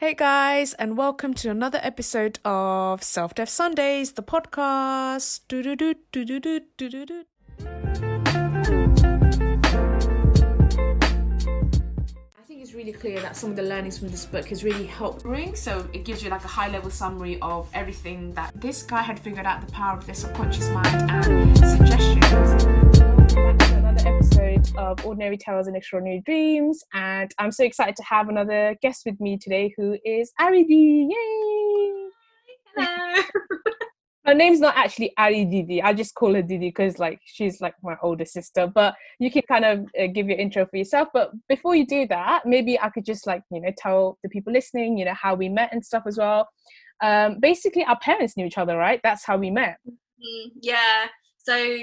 Hey guys, and welcome to another episode of Self Deaf Sundays, the podcast. I think it's really clear that some of the learnings from this book has really helped. So it gives you like a high level summary of everything that this guy had figured out the power of their subconscious mind and suggestions episode of Ordinary Tales and Extraordinary Dreams, and I'm so excited to have another guest with me today who is Aridi. Yay! Hello. her name's not actually Ari Didi. I just call her Didi because like she's like my older sister. But you can kind of uh, give your intro for yourself. But before you do that, maybe I could just like you know tell the people listening, you know, how we met and stuff as well. Um, basically, our parents knew each other, right? That's how we met. Mm, yeah. So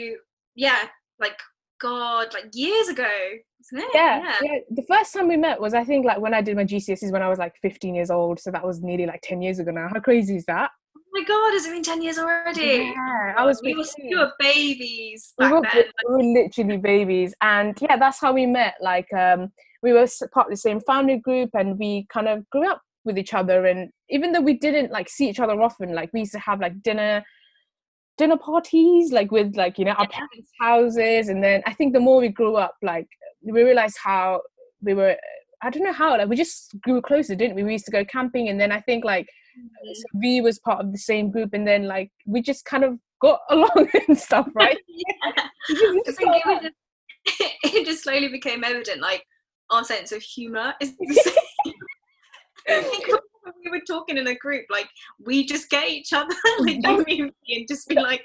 yeah, like God, like years ago, isn't it? Yeah, yeah, yeah. The first time we met was I think like when I did my GCSEs when I was like 15 years old. So that was nearly like 10 years ago now. How crazy is that? Oh my God, has it been 10 years already? Yeah, I was. We were, we were babies we were, then. we were literally babies, and yeah, that's how we met. Like, um, we were part of the same family group, and we kind of grew up with each other. And even though we didn't like see each other often, like we used to have like dinner dinner parties like with like you know our parents houses and then i think the more we grew up like we realized how we were i don't know how like we just grew closer didn't we? We used to go camping and then i think like mm-hmm. so v was part of the same group and then like we just kind of got along and stuff right? It, just, it just slowly became evident like our sense of humor is the same we were talking in a group, like we just get each other, like you and just be like,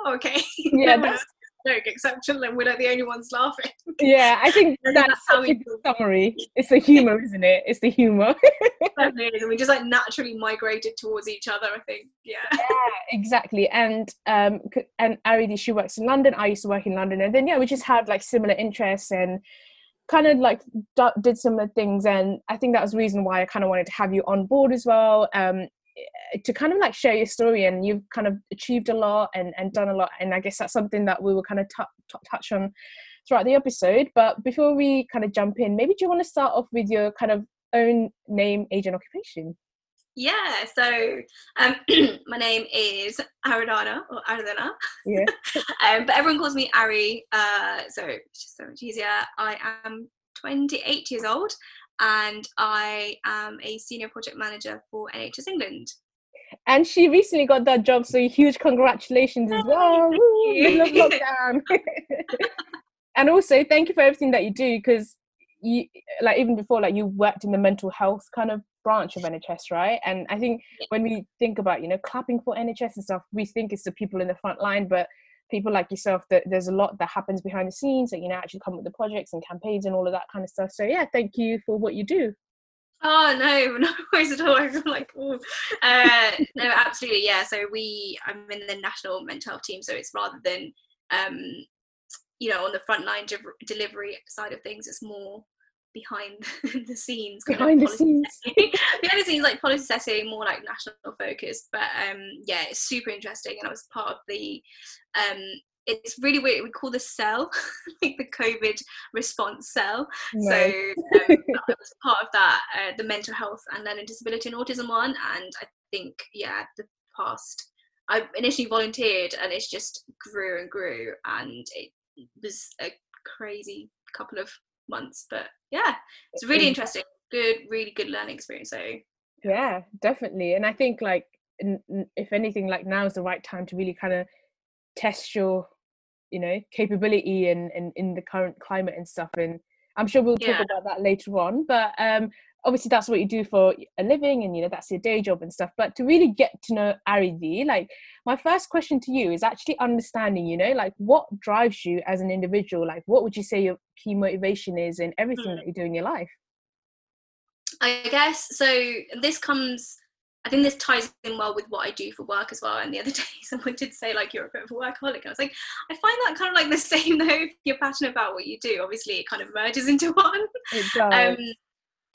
oh, okay, yeah, that's joke exceptional, and we're like the only ones laughing. Yeah, I think that's, that's how we summary. It's the humor, isn't it? It's the humor. and we just like naturally migrated towards each other. I think, yeah. Yeah, exactly. And um, and Aridi, she works in London. I used to work in London, and then yeah, we just had like similar interests and kind of like d- did similar things and i think that was the reason why i kind of wanted to have you on board as well um, to kind of like share your story and you've kind of achieved a lot and, and done a lot and i guess that's something that we will kind of t- t- touch on throughout the episode. But before we kind of jump in maybe do you want to start off with your kind of own name age and occupation yeah, so um, my name is Aradana or Aradana. Yeah. um, but everyone calls me Ari, uh, so it's just so much easier. I am 28 years old and I am a senior project manager for NHS England. And she recently got that job, so huge congratulations as well. Woo, lockdown. and also, thank you for everything that you do because you like even before like you worked in the mental health kind of branch of NHS, right? And I think when we think about, you know, clapping for NHS and stuff, we think it's the people in the front line, but people like yourself, that there's a lot that happens behind the scenes that, you know, actually come with the projects and campaigns and all of that kind of stuff. So yeah, thank you for what you do. Oh no, no worries at all. I'm like, uh, no, absolutely, yeah. So we, I'm in the national mental health team, so it's rather than, um, you know, on the front line de- delivery side of things, it's more behind the scenes behind the scenes behind the scenes like policy setting more like national focus but um yeah it's super interesting and i was part of the um it's really weird we call the cell like the covid response cell no. so um, i was part of that uh, the mental health and learning disability and autism one and i think yeah the past i initially volunteered and it's just grew and grew and it was a crazy couple of months. But yeah, it's really interesting. Good, really good learning experience. So yeah, definitely. And I think like if anything, like now is the right time to really kind of test your, you know, capability and in, in, in the current climate and stuff. And I'm sure we'll talk yeah. about that later on. But um, obviously that's what you do for a living and you know that's your day job and stuff but to really get to know aridi like my first question to you is actually understanding you know like what drives you as an individual like what would you say your key motivation is in everything mm. that you do in your life i guess so this comes I think this ties in well with what I do for work as well. And the other day, someone did say, like, you're a bit of a workaholic. And I was like, I find that kind of like the same, though. If you're passionate about what you do, obviously it kind of merges into one. It does. Um,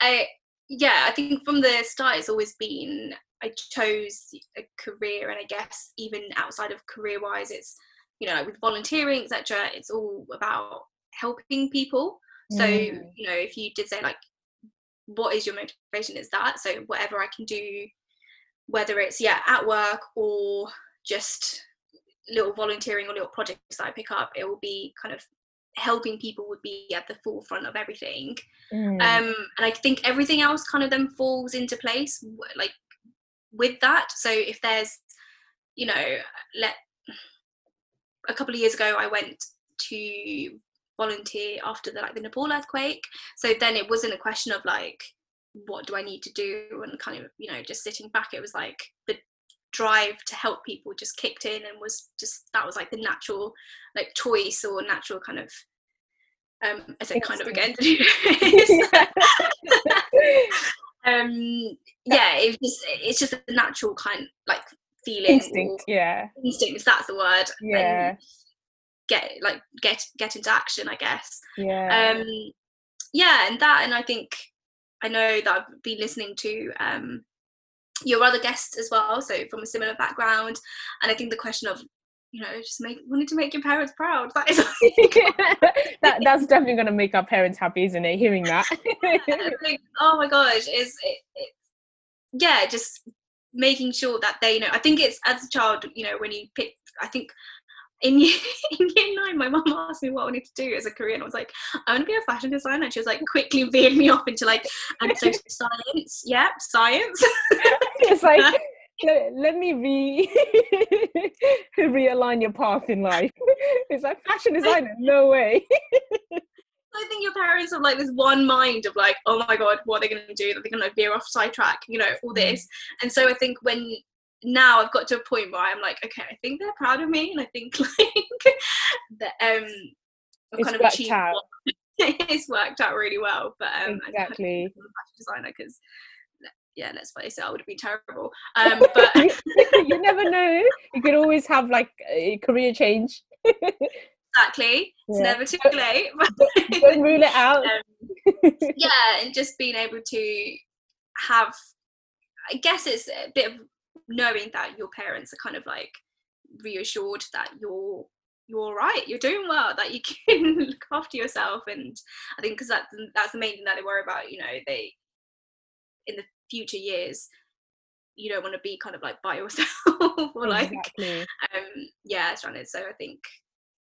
I, yeah, I think from the start it's always been I chose a career, and I guess even outside of career wise, it's you know like with volunteering, etc. It's all about helping people. So mm. you know, if you did say like what is your motivation is that so whatever i can do whether it's yeah at work or just little volunteering or little projects that i pick up it will be kind of helping people would be at the forefront of everything. Mm. um and i think everything else kind of then falls into place like with that. So if there's you know let a couple of years ago i went to volunteer after the like the nepal earthquake. So then it wasn't a question of like what do i need to do? And kind of you know just sitting back it was like the drive to help people just kicked in and was just that was like the natural like choice or natural kind of um I said kind of again um yeah it's just it's just a natural kind like feeling instinct yeah. instinct that's the word yeah. get like get get into action i guess. Yeah. Um yeah and that and i think i know that i've been listening to um your other guests as well so from a similar background and i think the question of you know just make wanted to make your parents proud that is that, that's definitely going to make our parents happy isn't it hearing that? Like, oh my gosh is it, it, yeah just making sure that they know i think it's as a child you know when you pick i think in year, in year nine, my mum asked me what I wanted to do as a career, and I was like, I want to be a fashion designer. And she was like, quickly veered me off into like, and so science, yeah, science. it's like, let, let me re realign your path in life. It's like fashion designer, no way. I think your parents have like this one mind of like, oh my god, what are they going to do? That they're going to veer off sidetrack, you know, all mm. this. And so I think when now I've got to a point where I'm like, okay, I think they're proud of me, and I think like that um, I've it's kind of achieved. Out. it's worked out really well, but um, exactly. I'm fashion designer because yeah, let's face it, I would have been terrible. Um, but you never know. You could always have like a career change. exactly. It's yeah. never too late. Don't rule it out. Um, yeah, and just being able to have, I guess it's a bit of knowing that your parents are kind of like reassured that you're you're all right you're doing well that you can look after yourself and i think because that's that's the main thing that they worry about you know they in the future years you don't want to be kind of like by yourself or like exactly. um yeah stranded so i think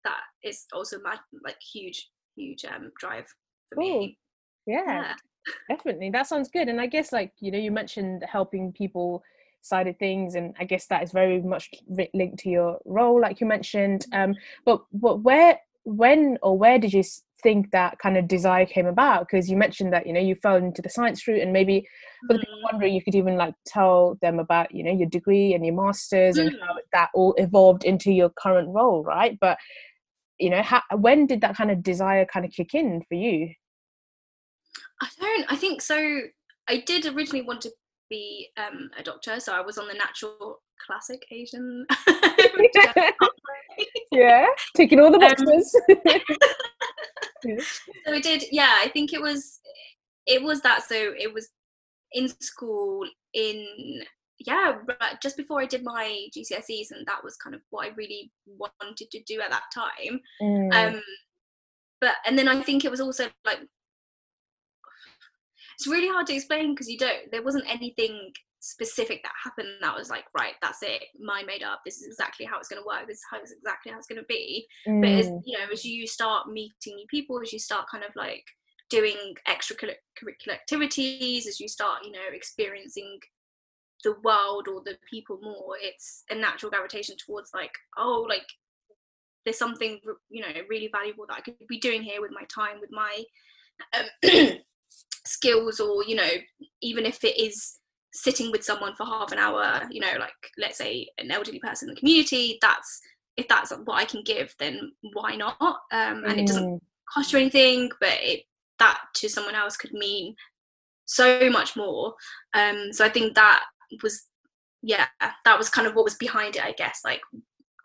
that is also my like huge huge um drive for me. Yeah, yeah. Definitely. That sounds good. And i guess like you know you mentioned helping people side of things and i guess that is very much linked to your role like you mentioned um but but where when or where did you think that kind of desire came about because you mentioned that you know you fell into the science route and maybe for the people mm. wondering you could even like tell them about you know your degree and your masters mm. and how that all evolved into your current role right but you know how, when did that kind of desire kind of kick in for you i don't i think so i did originally want to be um, a doctor, so I was on the natural classic Asian. yeah, taking all the um, boxes. Um, So we did, yeah. I think it was, it was that. So it was in school in yeah just before i did my gcse's and that was kind of what i really wanted to do at that time mm. um but and then i think it was also like it's really hard to explain because you don't there wasn't anything specific that happened that was like right that's it my made up this is exactly how it's going to work this is how it's exactly how it's going to be mm. but as mm. you know as you start meeting new people as you start kind of like doing extracurricular activities as you start you know experiencing the world or the people more it's a natural gravitation towards like oh like there's something you know really valuable that i could be doing here with my time with my um, skills or you know even if it is sitting with someone for half an hour you know like let's say an elderly person in the community that's if that's what i can give then why not? Um, and mm. it doesn't mm. cost you anything but it that to someone else could mean so much more. Um, so i think that was yeah that was kind of what was behind it i guess like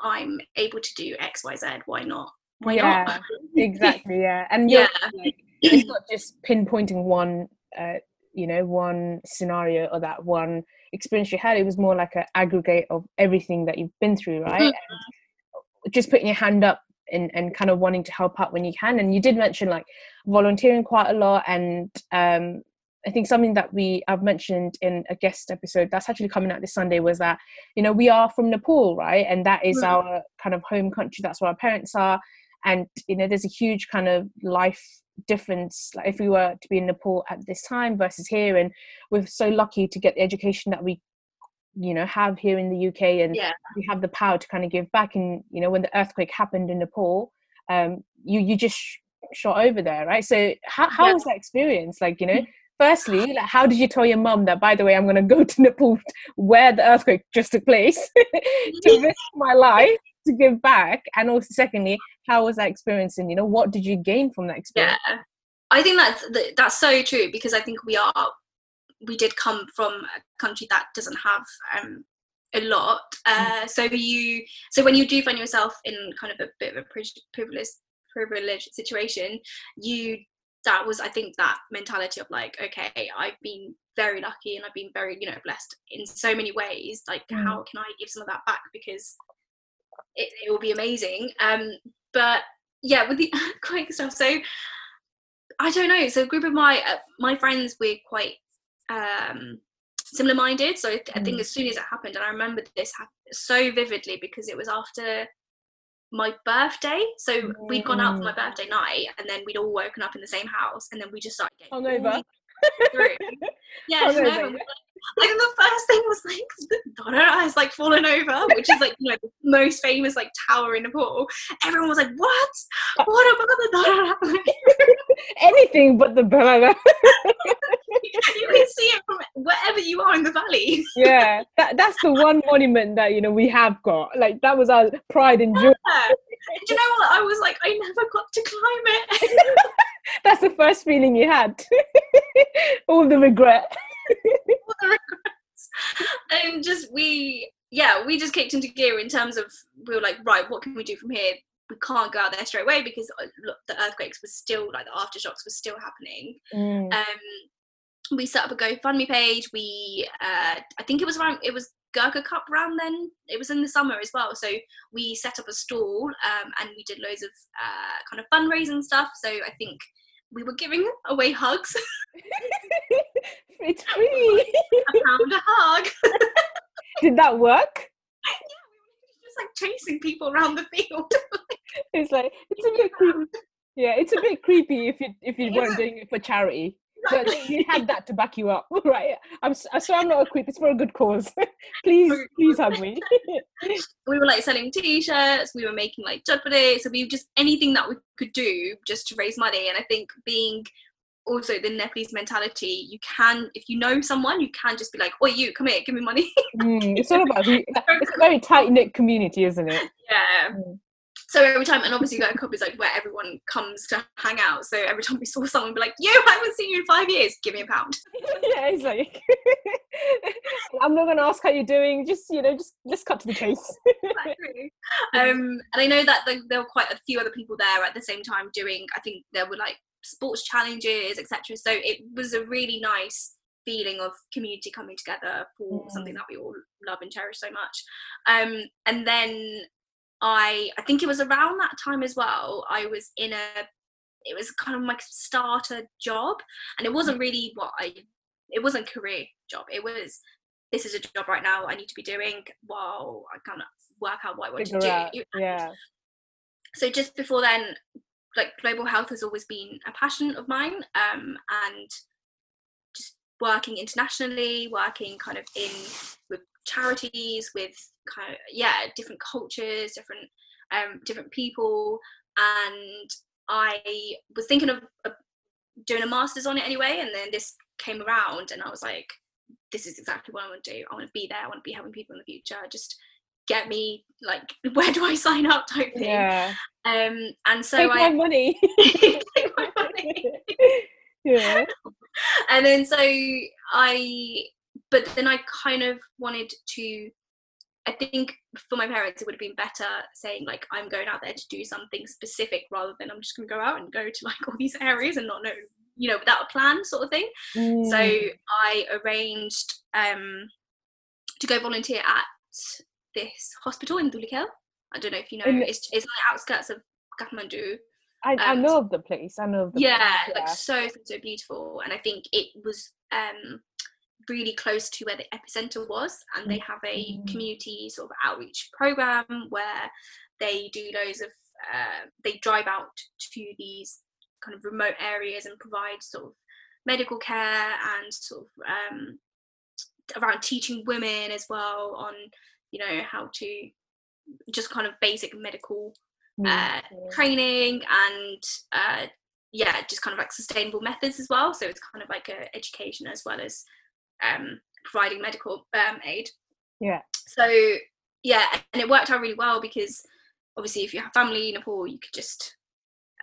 i'm able to do x y z why not? Why yeah, not exactly yeah. And yeah. like, it's not just pinpointing one uh, you know one scenario or that one experience you had it was more like an aggregate of everything that you've been through right mm-hmm. just putting your hand up and, and kind of wanting to help out when you can and you did mention like volunteering quite a lot and um I think something that we I've mentioned in a guest episode that's actually coming out this Sunday was that you know we are from Nepal, right, and that is mm. our kind of home country. That's where our parents are, and you know there's a huge kind of life difference like if we were to be in nepal at this time versus here and we're so lucky to get the education that we you know have here in the uk and yeah. we have the power to kind of give back and you know when the earthquake happened in nepal um you you just shot over there right so how, how yeah. was that experience like you know firstly like how did you tell your mum that by the way i'm going to go to nepal where the earthquake just took place to risk my life to give back and also secondly how was that experience and you know what did you gain from that experience yeah i think that's that's so true because i think we are we did come from a country that doesn't have um, a lot uh, mm. so you so when you do find yourself in kind of a bit of a privileged privileged situation you that was i think that mentality of like okay i've been very lucky and i've been very you know blessed in so many ways like mm. how can i give some of that back because it, it will be amazing. Um, but yeah, with the quick stuff. So I don't know. So a group of my uh, my friends, we're quite um, similar minded. So I think mm. as soon as it happened, and I remember this so vividly because it was after my birthday. So mm. we'd gone out for my mm. birthday night, and then we'd all woken up in the same house, and then we just started getting hungover. Through. Yeah, like the first thing was like the Dharahara has like fallen over, which is like you know the most famous like tower in Nepal. Everyone was like, "What? What about the Dharahara?" Anything but the Dharahara. you can see it from wherever you are in the valley. yeah, that, that's the one monument that you know we have got. Like that was our pride and joy. Yeah. Do you know what? I was like, I never got to climb it. that's the first feeling you had. All the regret and just we yeah we just kicked into gear in terms of we were like right what can we do from here we can't go out there straight away because uh, look, the earthquakes were still like the aftershocks were still happening mm. um we set up a gofundme page we uh i think it was around it was Gurkha Cup round then. It was in the summer as well. So we set up a stall um, and we did loads of uh, kind of fundraising stuff. So I think we were giving away hugs. it's free. I found a hug. Did that work? Yeah, we were just like chasing people around the field. it's like it's a bit creepy. Yeah, it's a bit creepy if you if you yeah. weren't doing it for charity. But you had that to back you up, right? I'm so I'm not a creep. It's for a good cause. please, please hug me. we were like selling T-shirts. We were making like jodhpuri. So we just anything that we could do just to raise money. And I think being also the Nepalese mentality, you can if you know someone, you can just be like, "Oh, you come here, give me money." mm, it's all about it's a very tight knit community, isn't it? Yeah. Mm so every time, and obviously that club is like where everyone comes to hang out. So every time we saw someone, be like, "You, I haven't seen you in five years. Give me a pound." yeah, it's like I'm not going to ask how you're doing. Just you know, just just cut to the chase. exactly. Um, and I know that the, there were quite a few other people there at the same time doing. I think there were like sports challenges, etc. So it was a really nice feeling of community coming together for mm. something that we all love and cherish so much. Um, and then I I think it was around that time as well. I was in a it was kind of my starter job, and it wasn't really what I it wasn't career job. It was this is a job right now I need to be doing while I kind of work out what I want Figure to out. do. Yeah. So just before then, like global health has always been a passion of mine, um, and just working internationally, working kind of in with charities, with kind of yeah different cultures different um different people. And i was thinking of, of doing a master's on it anyway and then this came around and i was like this is exactly what i want to do. I want to be there. I want to be helping people in the future. Just get me like where do i sign up type thing. Yeah. Um and so take I, my money. Take my money. Yeah. And then so i but then i kind of wanted to I think for my parents, it would have been better saying like I'm going out there to do something specific rather than I'm just going to go out and go to like all these areas and not know, you know, without a plan sort of thing. Mm. So I arranged um, to go volunteer at this hospital in Dhulikhel. I don't know if you know, it's, it's on the outskirts of Kathmandu. I, um, I know of the place. I know of the yeah, place, yeah, like so so beautiful, and I think it was um, really close to where the epicenter was, and they have a Mm. community sort of outreach program where they do loads of uh, they drive out to these kind of remote areas and provide sort of medical care and sort of um, around teaching women as well on you know how to just kind of basic medical uh, training and uh, yeah just kind of like sustainable methods as well so it's kind of like a education as well as um, providing medical um, aid Yeah. so yeah and it worked out really well because obviously if you have family in nepal you could just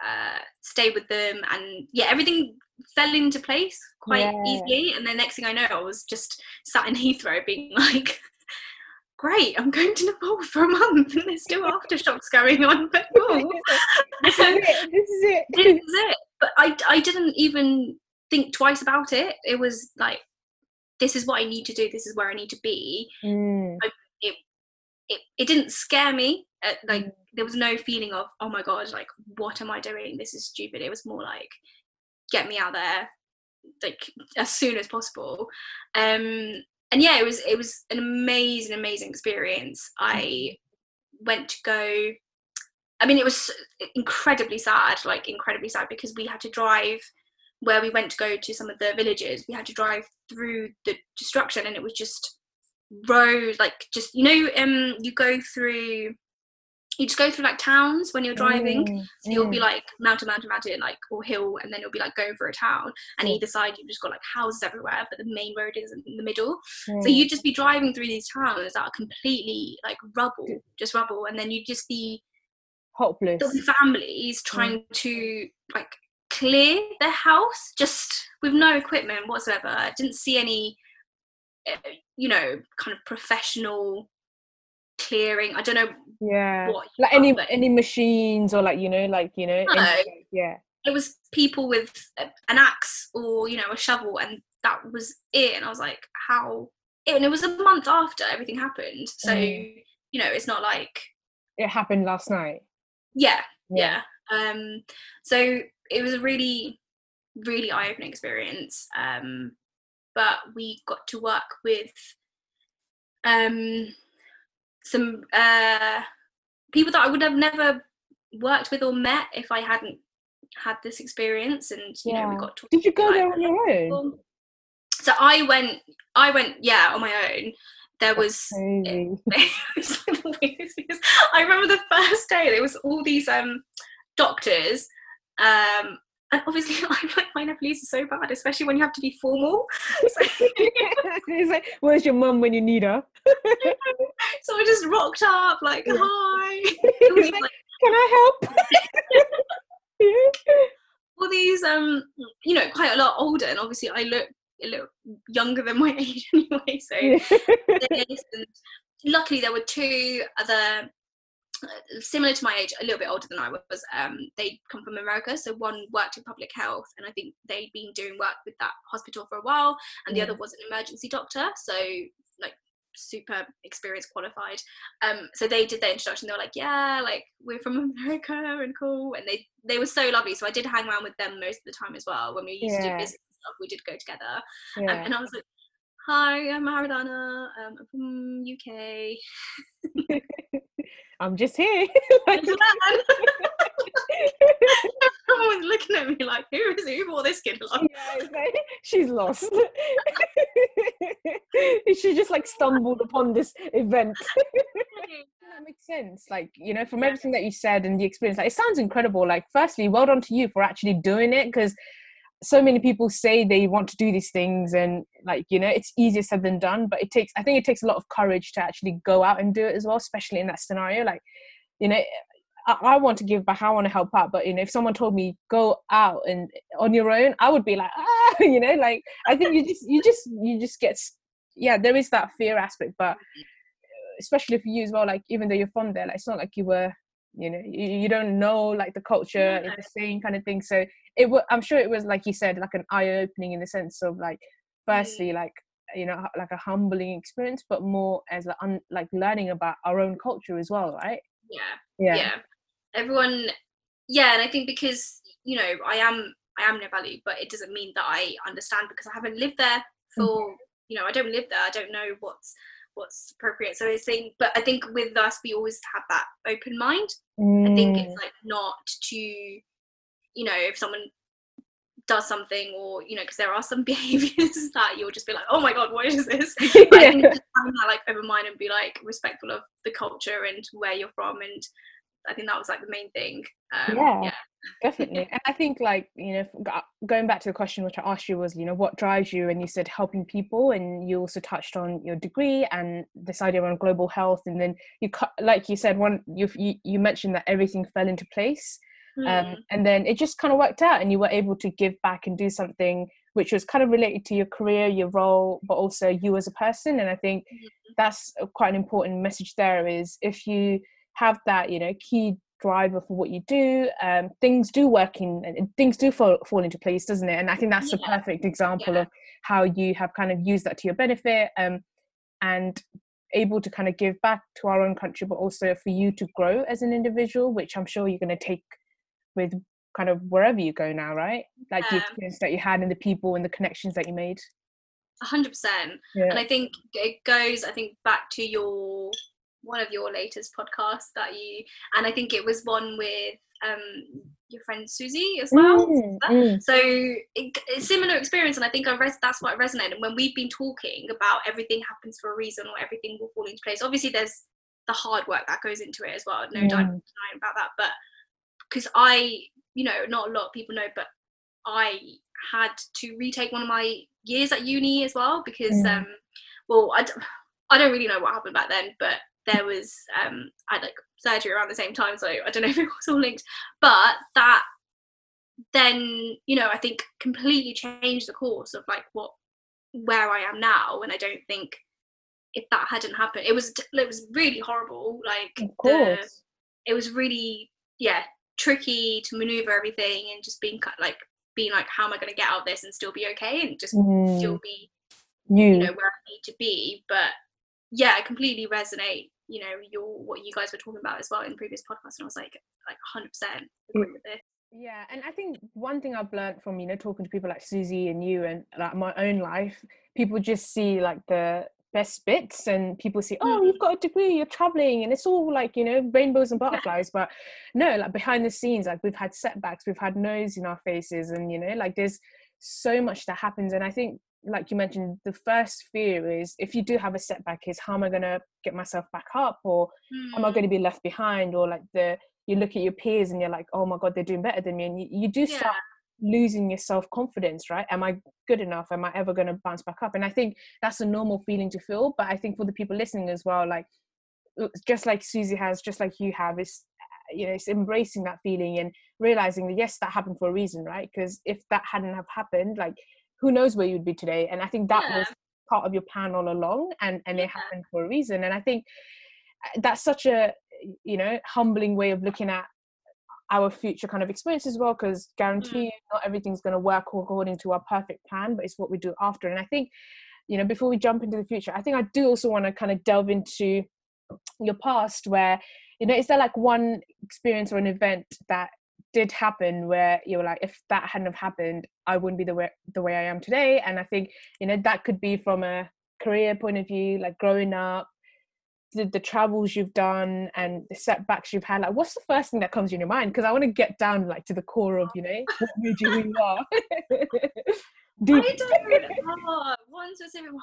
uh, stay with them and yeah everything fell into place quite Yeah. easily and then next thing i know i was just sat in heathrow being like great i'm going to nepal for a month and there's still aftershocks going on but cool this is it. This is it. this is it. But I, I didn't even think twice about it. It was like, this is what I need to do. This is where I need to be. Mm, It, it didn't scare me. Uh, like Mm. there was no feeling of, oh my god, like what am I doing? This is stupid. It was more like, get me out there, like as soon as possible. Um, and yeah, it was it was an amazing, amazing experience. I went to go I mean, it was incredibly sad, like incredibly sad, because we had to drive where we went to go to some of the villages. We had to drive through the destruction, and it was just roads, like just you know, um, you go through, you just go through like towns when you're driving. mm, So you'll be mm. like mountain, mountain, mountain, like or hill, and then you'll be like going through a town, and Yeah. either side you've just got like houses everywhere, but the main road is in the middle. So mm. you'd just be driving through these towns that are completely like rubble, just rubble, and then you'd just be hopeless. be families trying to like clear their house just with no equipment whatsoever. I didn't see any, uh, you know, kind of professional clearing. I don't know Yeah. what. Like any any machines or like you know like you know No. any- yeah it was people with an axe or you know a shovel, and that was it. And I was like, how? And it was a month after everything happened, so Mm. you know, it's not like it happened last night. yeah yeah um so it was a really really eye-opening experience um but we got to work with um some uh people that i would have never worked with or met if i hadn't had this experience and you know we got to Did you go there on your own? so i went i went yeah on my own there was it was the. I remember the first day there was all these um doctors um and obviously I'm like my Nepalese is so bad especially when you have to be formal so, like, where's your mum when you need her? So I just rocked up like Yeah. hi like, like Can I help? all these um you know quite a lot older and obviously I look a little younger than my age anyway so and luckily there were two other uh, similar to my age a little bit older than i was um, they'd come from america so one worked in public health and i think they'd been doing work with that hospital for a while and the other was an emergency doctor so like super experienced qualified um so they did their introduction they were like yeah like we're from america and cool and they they were so lovely so i did hang around with them most of the time as well when we used to do business and stuff we did go together um, and I was like, "Hi, I'm Maradona. Um, I'm from UK." I'm just here. Everyone was looking at me like, "Who is who brought this kid along?" Yeah, like, she's lost. she just like stumbled upon this event. Mm. that makes sense. Like, you know, from everything that you said and the experience, like it sounds incredible. Like, firstly, well done to you for actually doing it because so many people say they want to do these things and like you know it's easier said than done but it takes i think it takes a lot of courage to actually go out and do it as well especially in that scenario like you know I, I want to give back i want to help out but you know if someone told me go out and on your own i would be like ah you know like i think you just you just you just get yeah there is that fear aspect but especially for you as well like even though you're from there like it's not like you were you know you, you don't know like the culture Yeah. the same kind of thing so it was i'm sure it was like you said like an eye-opening in the sense of like firstly like you know like a humbling experience but more as like, un- like learning about our own culture as well right Yeah, yeah, Everyone, yeah, and I think because you know I am I am Nepali, but it doesn't mean that I understand because I haven't lived there for mm-hmm. you know I don't live there. I don't know what's what's appropriate. So I think, but I think with us, we always have that open mind. Mm. I think it's mm. like not to, you know, if someone does something or you know because there are some behaviors that you'll just be like oh my god what is this yeah. i think having that like open mind and be like respectful of the culture and where you're from and i think that was like the main thing um, yeah, yeah. Definitely and i think like you know going back to the question which i asked you was you know what drives you and you said helping people and you also touched on your degree and this idea around global health and then you like you said one you you mentioned that everything fell into place mm. um, and then it just kind of worked out and you were able to give back and do something which was kind of related to your career your role but also you as a person and i think mm-hmm. that's quite an important message there is if you have that you know key driver for what you do um, things do work in and things do fall, fall into place doesn't it and i think that's yeah. a perfect example yeah. of how you have kind of used that to your benefit um, and able to kind of give back to our own country but also for you to grow as an individual which i'm sure you're going to take with kind of wherever you go now, right? Like the experience that you had and the people and the connections that you made. hundred percent. And I think it goes, I think, back to your one of your latest podcasts that you and I think it was one with um your friend Susie as well. Mm, mm. So it, it's similar experience, and I think I res- that's what resonated. And when we've been talking about everything happens for a reason, or everything will fall into place. Obviously, there's the hard work that goes into it as well. No mm. doubt about that. But because I, you know, not a lot of people know, but I had to retake one of my years at uni as well because, mm. um, well, I, I don't really know what happened back then, but there was um, I had like surgery around the same time, so I don't know if it was all linked, but that then you know I think completely changed the course of like what where I am now, and I don't think if that hadn't happened, it was it was really horrible. Like the, it was really yeah tricky to maneuver everything and just being like being like how am i going to get out of this and still be okay and just mm. still be you. you know where i need to be but yeah i completely resonate you know your what you guys were talking about as well in previous podcasts and i was like like 100% agree with this yeah and i think one thing i've learned from you know talking to people like susie and you and like my own life people just see like the best bits and people say oh you've mm. got a degree you're traveling and it's all like you know rainbows and butterflies but no like behind the scenes like we've had setbacks we've had no's in our faces and you know like there's so much that happens and i think like you mentioned the first fear is if you do have a setback is how am i going to get myself back up? Or mm. am i going to be left behind? Or like the you look at your peers and you're like oh my god they're doing better than me. And you, you do yeah. start losing your self confidence right? Am i good enough? Am i ever going to bounce back up? And i think that's a normal feeling to feel but i think for the people listening as well like just like susie has just like you have is you know it's embracing that feeling and realizing that yes that happened for a reason right? Because if that hadn't have happened like who knows where you'd be today and i think that yeah. was part of your plan all along and and yeah. it happened for a reason and i think uh, that's such a you know humbling way of looking at our future kind of experience as well because guarantee mm. not everything's going to work according to our perfect plan but it's what we do after and i think you know before we jump into the future i think i do also want to kind of delve into your past where you know is there like one experience or an event that did happen where you were like if that hadn't have happened i wouldn't be the way the way i am today. And i think you know that could be from a career point of view like growing up the, the travels you've done and the setbacks you've had like what's the first thing that comes in your mind? Because i want to get down like to the core of you know what made you who you are. Deep. I don't oh, one specific one.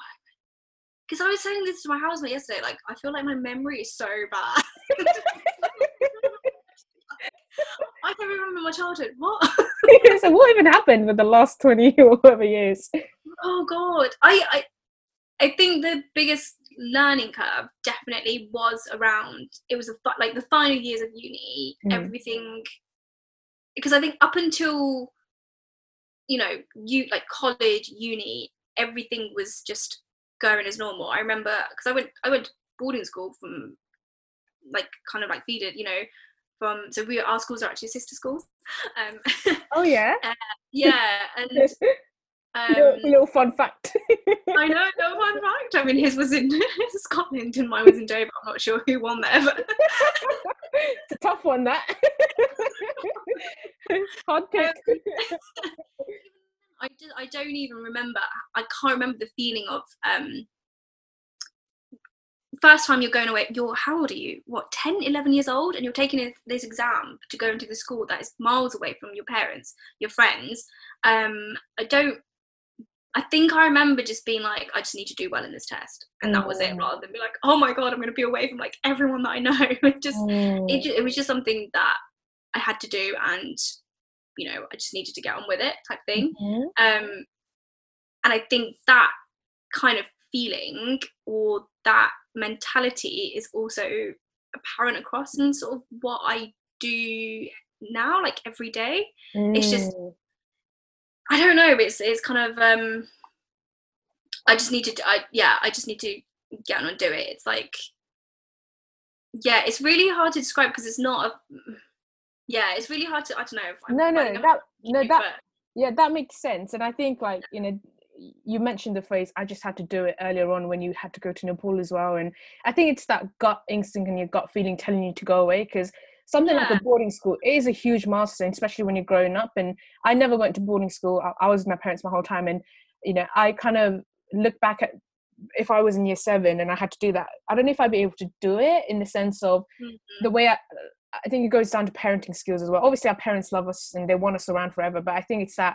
Because I was saying this to my housemate yesterday like I feel like my memory is so bad I don't remember my childhood. What? So what even happened with the last 20 or whatever years? Oh god. I, I I think the biggest learning curve definitely was around it was a, like the final years of uni mm. everything because i think up until you know you like college uni everything was just going as normal. I remember because i went i went boarding school from like kind of like feeded you know from so we our schools are actually sister schools um oh yeah uh, yeah and um, little, little, fun fact. I know, little fun fact. I mean, his was in Scotland and mine was in Dover. I'm not sure who won there, but it's a tough one. That. hot pick. I just, I don't even remember. I can't remember the feeling of um first time you're going away you're how old are you what 10 11 years old and you're taking this exam to go into the school that is miles away from your parents your friends um i don't i think i remember just being like i just need to do well in this test and that was it mm. rather than be like oh my god i'm going to be away from like everyone that i know it just mm. it, it was just something that i had to do and you know i just needed to get on with it type thing mm-hmm. um and i think that kind of feeling or that mentality is also apparent across in sort of what I do now, like every day. Mm. It's just mm. I don't know, it's it's kind of um I just need to I yeah, I just need to get on and do it. It's like yeah, it's really hard to describe because it's not a yeah, it's really hard to I don't know. no, no, that no that but, yeah, that makes sense. And I think like, you know, you mentioned the phrase i just had to do it earlier on when you had to go to nepal as well and i think it's that gut instinct and your gut feeling telling you to go away because something yeah. like a boarding school is a huge milestone especially when you're growing up and i never went to boarding school I, I was with my parents my whole time and you know i kind of look back at if i was in year seven and i had to do that i don't know if i'd be able to do it in the sense of mm-hmm. the way I, I think it goes down to parenting skills as well obviously our parents love us and they want us around forever but i think it's that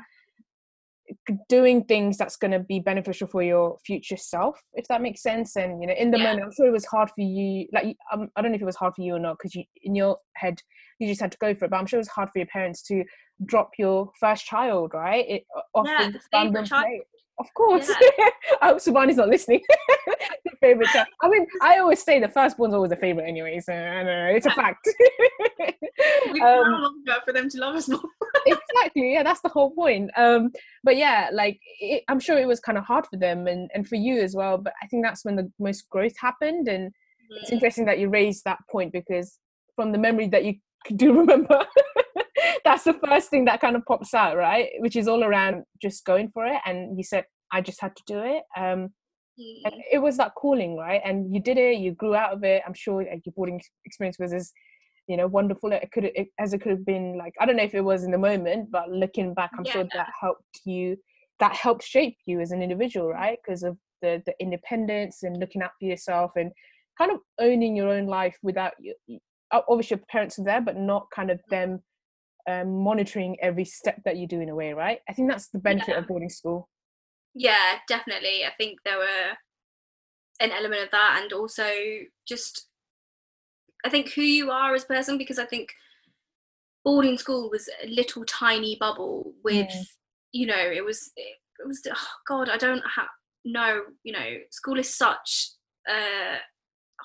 doing things that's going to be beneficial for your future self if that makes sense and you know in the yeah. moment i'm sure it was hard for you like um, i don't know if it was hard for you or not because you in your head you just had to go for it but i'm sure it was hard for your parents to drop your first child right it often yeah, the child. Of course. Yeah. I hope Subhani's not listening. favorite child. I mean, I always say the firstborn's always a favorite, anyway. So I don't know it's a fact. We've um, longer for them to love us more. exactly. Yeah, that's the whole point. Um, but yeah, like it, I'm sure it was kind of hard for them and and for you as well. But I think that's when the most growth happened, and mm. it's interesting that you raised that point because from the memory that you do remember that's the first thing that kind of pops out right? Which is all around just going for it. And you said i just had to do it. Um and mm. it was that calling right? And you did it you grew out of it. I'm sure like, your boarding experience was as you know wonderful it could it, as it could have been like i don't know if it was in the moment but looking back i'm yeah. sure that helped you that helped shape you as an individual right? Because of the the independence and looking out for yourself and kind of owning your own life without you obviously your parents are there but not kind of them um, monitoring every step that you do in a way, right? I think that's the benefit yeah. of boarding school. Yeah, definitely. I think there were an element of that, and also just I think who you are as a person, because I think boarding school was a little tiny bubble with, mm. you know, it was it, it was oh God, I don't have no, you know, school is such a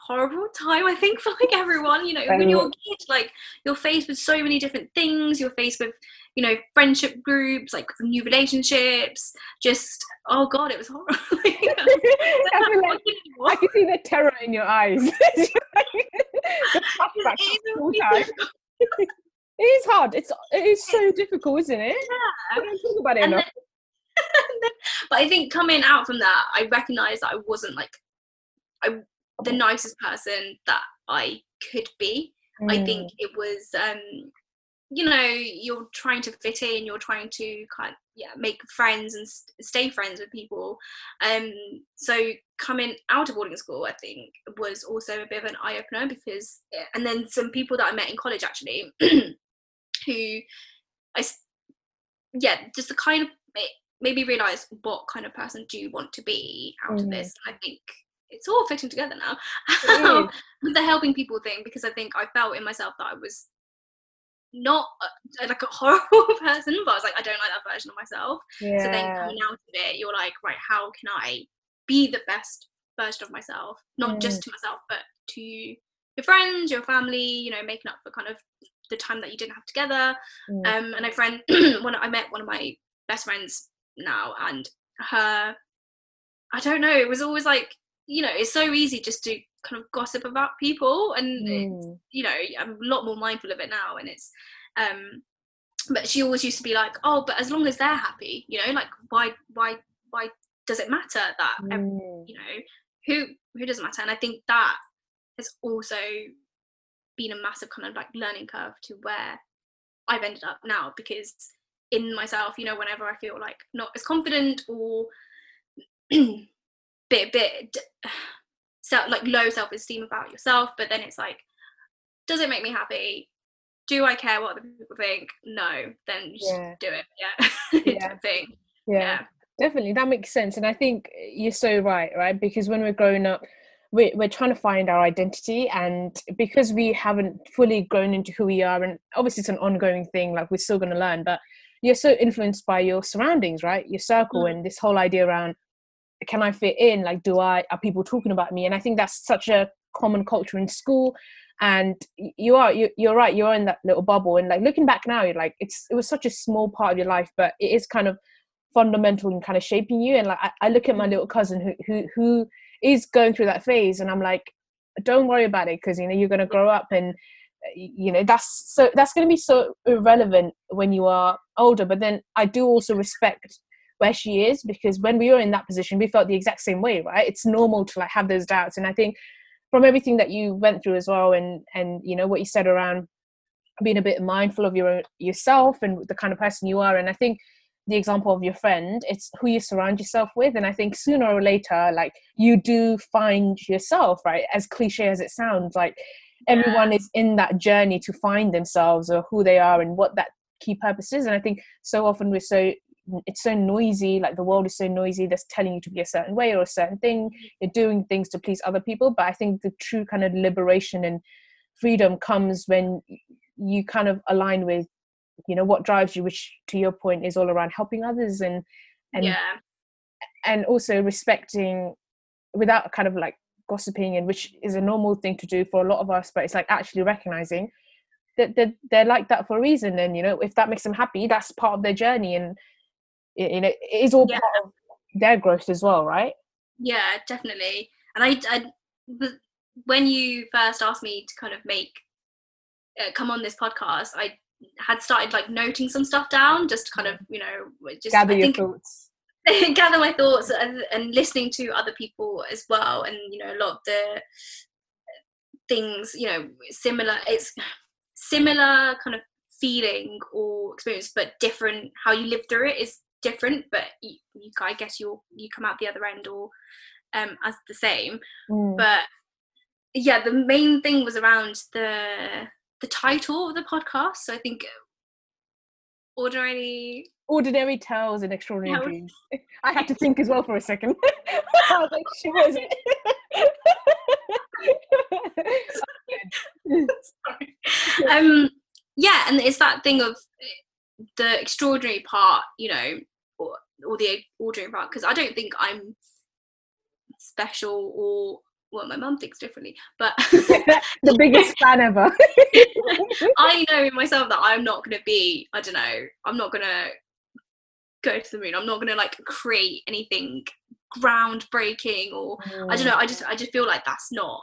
horrible time i think for like everyone you know when you're a kid like you're faced with so many different things you're faced with you know friendship groups like new relationships just oh god it was horrible. I, like, I can see the terror in your eyes. It, is hard. It's it is so difficult isn't it? Yeah. I don't talk about it enough. then, but i think coming out from that i recognized that i wasn't like I the nicest person that I could be. Mm. I think mm. it was um you know you're trying to fit in you're trying to kind of, yeah make friends and st- stay friends with people um so coming out of boarding school i think was also a bit of an eye opener because and then some people that i met in college actually who i yeah just the kind of maybe realize what kind of person do you want to be out mm. of this i think it's all fitting together now with the helping people thing because I think I felt in myself that I was not a, like a horrible person, but I was like, I don't like that version of myself. Yeah. So then coming out of it, you're like, right, how can I be the best version of myself, not mm. just to myself, but to your friends, your family, you know, making up for kind of the time that you didn't have together. Mm. Um, and I friend when I met one of my best friends now, and her, I don't know, it was always like you know it's so easy just to kind of gossip about people and mm. you know i'm a lot more mindful of it now and it's um but she always used to be like oh but as long as they're happy you know like why why why does it matter that mm. you know who who doesn't matter and i think that has also been a massive kind of like learning curve to where I've ended up now because in myself, you know, whenever I feel like not as confident or bit bit self like low self esteem about yourself, but then it's like, does it make me happy? Do I care what other people think? No, then just yeah. do it. Yeah, yeah. thing. Yeah. yeah, definitely that makes sense, and I think you're so right, right? Because when we're growing up, we're, we're trying to find our identity and because we haven't fully grown into who we are and obviously it's an ongoing thing like we're still going to learn but you're so influenced by your surroundings right your circle mm. and this whole idea around can i fit in? Like do i are people talking about me? And i think that's such a common culture in school. And you are you, you're right you're in that little bubble. And like looking back now you're like it's it was such a small part of your life but it is kind of fundamental in kind of shaping you. And like I, I look at my little cousin who who who is going through that phase and i'm like don't worry about it because you know you're going to grow up and you know that's so that's going to be so irrelevant when you are older. But then i do also respect where she is because when we were in that position we felt the exact same way right? It's normal to like have those doubts. And i think from everything that you went through as well and and you know what you said around being a bit mindful of your yourself and the kind of person you are and i think the example of your friend it's who you surround yourself with. And i think sooner or later like you do find yourself right? As cliche as it sounds like yeah. everyone is in that journey to find themselves or who they are and what that key purpose is. And i think so often we're so it's so noisy like the world is so noisy that's telling you to be a certain way or a certain thing you're doing things to please other people but i think the true kind of liberation and freedom comes when you kind of align with you know what drives you which to your point is all around helping others and and yeah. and also respecting without kind of like gossiping and which is a normal thing to do for a lot of us but it's like actually recognizing that they're, they're like that for a reason and you know if that makes them happy that's part of their journey and you know it is all yeah. part of their growth as well right? Yeah definitely. And i, I when you first asked me to kind of make uh, come on this podcast i had started like noting some stuff down just to kind of you know just gather I your think, thoughts. gather my thoughts and, and listening to other people as well and you know a lot of the things you know similar it's similar kind of feeling or experience but different how you live through it is different but you, you i guess you'll you come out the other end or um as the same mm. but yeah the main thing was around the the title of the podcast. So I think ordinary ordinary tales and extraordinary dreams. I had to think as well for a second. I was like, she was it. um yeah and it's that thing of the extraordinary part you know or, the ordinary part because i don't think i'm special or well, my mum thinks differently, but the biggest fan ever. I know in myself that I'm not going to be, I don't know, I'm not going to go to the moon. I'm not going to like create anything groundbreaking or mm. I don't know. I just, I just feel like that's not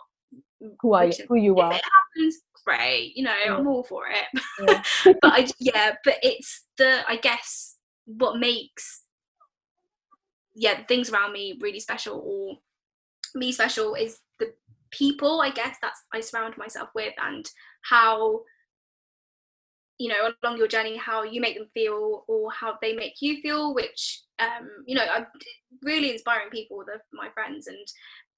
who are you, who you are. If it happens, great. You know, yeah. I'm all for it. Yeah. but I, yeah, but it's the, I guess, what makes, yeah, the things around me really special or me special is the people i guess that's i surround myself with and how you know along your journey how you make them feel or how they make you feel which um you know i'm really inspiring people the, my friends and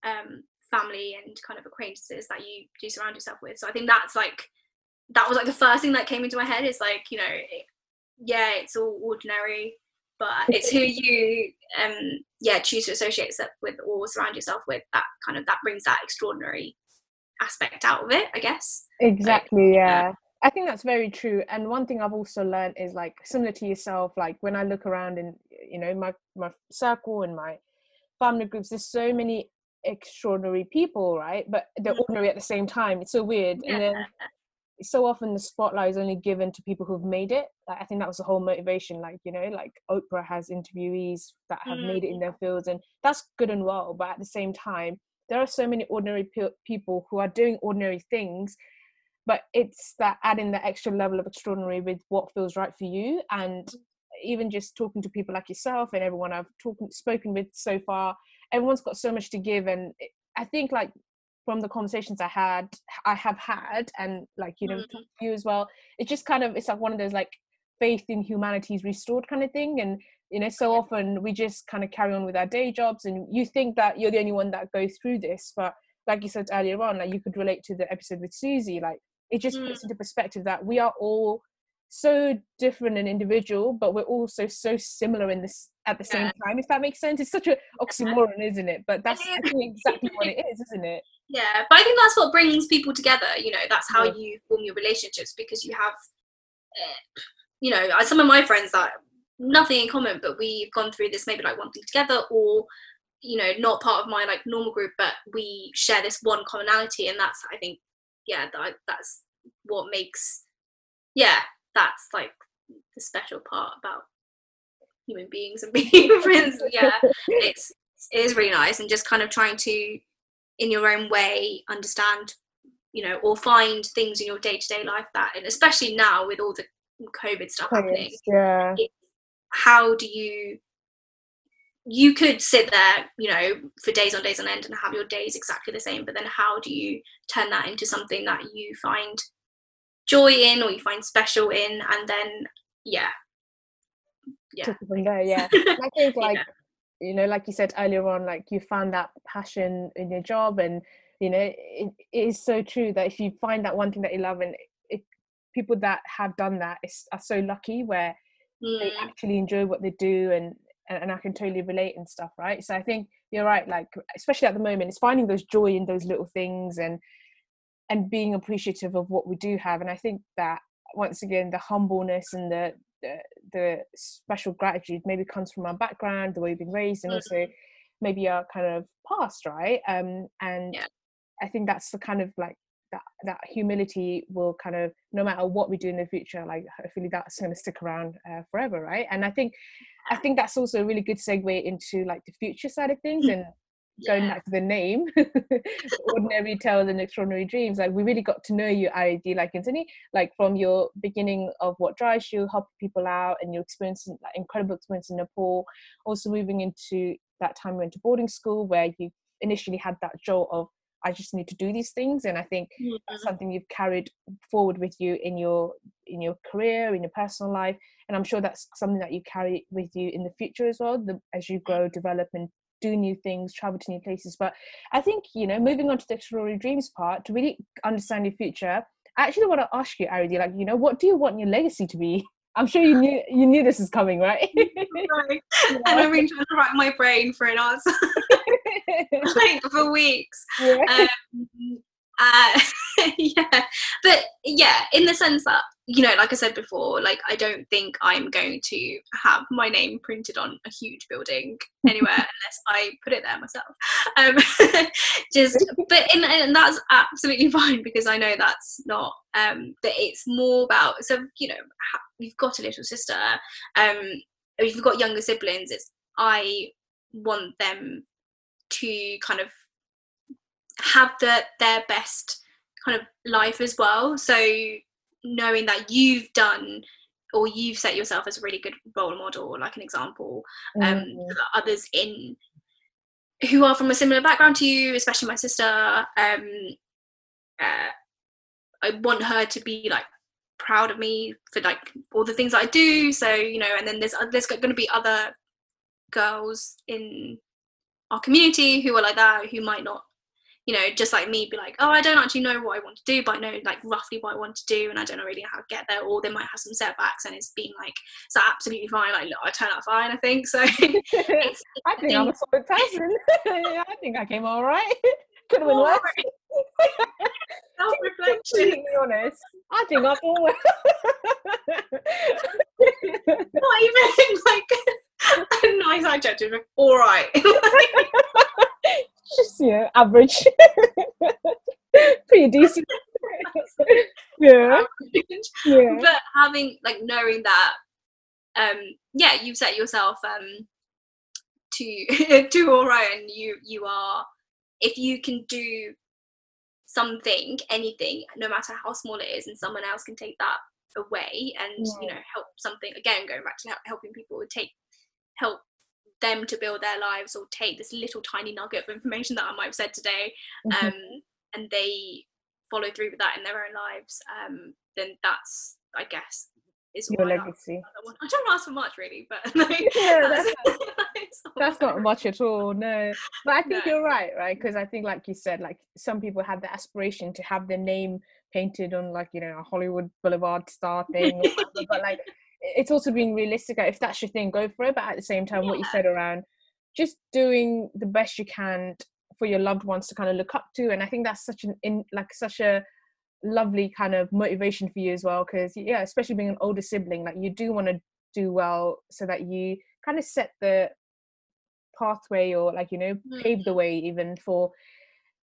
um family and kind of acquaintances that you do surround yourself with. So i think that's like that was like the first thing that came into my head is like you know yeah it's all ordinary but it's who you um yeah choose to associate yourself with or surround yourself with that kind of that brings that extraordinary aspect out of it i guess exactly like, yeah. yeah i think that's very true and one thing i've also learned is like similar to yourself like when i look around in you know my my circle and my family groups there's so many extraordinary people right but they're mm-hmm. ordinary at the same time it's so weird yeah. and then so often the spotlight is only given to people who've made it. Like, I think that was the whole motivation. Like you know, like Oprah has interviewees that have mm. made it in their fields, and that's good and well. But at the same time, there are so many ordinary pe- people who are doing ordinary things, but it's that adding the extra level of extraordinary with what feels right for you, and even just talking to people like yourself and everyone I've talked spoken with so far, everyone's got so much to give, and I think like from the conversations I had, I have had, and like you know, Mhm. you as well. It's just kind of it's like one of those like faith in humanity is restored kind of thing, and you know, so often we just kind of carry on with our day jobs, and you think that you're the only one that goes through this, but like you said earlier on, like you could relate to the episode with Susie, like it just Mm. puts into perspective that we are all so different and individual, but we're also so similar in this at the same Yeah. time. If that makes sense, it's such a oxymoron, isn't it? But that's I is. think exactly what it is, isn't it? Yeah, but I think that's what brings people together. You know, that's how Yeah. you form your relationships because you have, uh, you know, some of my friends that nothing in common, but we've gone through this maybe like one thing together, or you know, not part of my like normal group, but we share this one commonality, and that's I think, yeah, that that's what makes, yeah, that's like the special part about human beings and being friends. Yeah, it's it is really nice and just kind of trying to in your own way understand you know or find things in your day-to-day life that and especially now with all the covid stuff happening yeah. how do you you could sit there you know for days on days on end and have your days exactly the same but then how do you turn that into something that you find joy in or you find special in and then yeah yeah Took it from there, yeah. I think like Yeah. you know, like you said earlier on, like you found that passion in your job, and you know, it, it is so true that if you find that one thing that you love, and it, people that have done that is are so lucky where they Mm, actually enjoy what they do, and and, and I can totally relate and stuff, right? So I think you're right, like especially at the moment, it's finding those joy in those little things and and being appreciative of what we do have, and I think that once again the humbleness and the the, the special gratitude maybe comes from our background, the way we've been raised, and also maybe our kind of past, right? Um, and Yeah. I think that's the kind of like that that humility will kind of no matter what we do in the future, like hopefully that's going to stick around uh, forever, right? And I think I think that's also a really good segue into like the future side of things and going yeah. back to the name ordinary tales and extraordinary dreams like we really got to know you Aridi like Anthony like from your beginning of what drives you helping people out and your experience like incredible experience in Nepal also moving into that time you went to boarding school where you initially had that jolt of I just need to do these things and I think that's Mhm. something you've carried forward with you in your in your career in your personal life and i'm sure that's something that you carry with you in the future as well the, as you grow develop and do new things travel to new places but i think you know moving on to the extraordinary dreams part to really understand your future i actually want to ask you Aridi, like you know what do you want your legacy to be i'm sure you knew you knew this is coming right Right. and I've been trying to rack my brain for an answer like for weeks. yeah. Um, uh, yeah, but yeah, in the sense that you know, like I said before, like I don't think I'm going to have my name printed on a huge building anywhere unless I put it there myself. Um, just, but in, and that's absolutely fine because I know that's not. Um, but it's more about so you know you've got a little sister. Um, if you've got younger siblings, it's I want them to kind of have the their best kind of life as well. So knowing that you've done or you've set yourself as a really good role model or like an example um Mm. that others in who are from a similar background to you especially my sister um uh, i want her to be like proud of me for like all the things that i do so you know and then there's there's going to be other girls in our community who are like that who might not you know just like me be like oh i don't actually know what i want to do but i know like roughly what i want to do and i don't know really how to get there or they might have some setbacks and it's being like it's absolutely fine like look i turn out fine i think so I think I'm a solid person. I think I came all right. Could have been worse. self-reflection To be honest, I think I've always. not even like a nice adjective like, all right just you know average, pretty decent. yeah, yeah. but having like knowing that um yeah you've set yourself um to to all right and you you are if you can do something anything no matter how small it is and someone else can take that away and you know help something again going back to helping people take help them to build their lives or take this little tiny nugget of information that I might have said today Mhm. um and they follow through with that in their own lives, um, then that's I guess is Your legacy. I don't ask for much really, but like, Yeah, that's, That's not much at all, no. But I think No. you're right, right? Because I think, like you said, like some people have the aspiration to have their name painted on, like you know, a Hollywood Boulevard star thing. or whatever, but like, it's also being realistic. If that's your thing, go for it. But at the same time, what you said around just doing the best you can for your loved ones to kind of look up to, and I think that's such an in like such a lovely kind of motivation for you as well. Because yeah, especially being an older sibling, like you do want to do well so that you kind of set the pathway or like you know mm. pave the way even for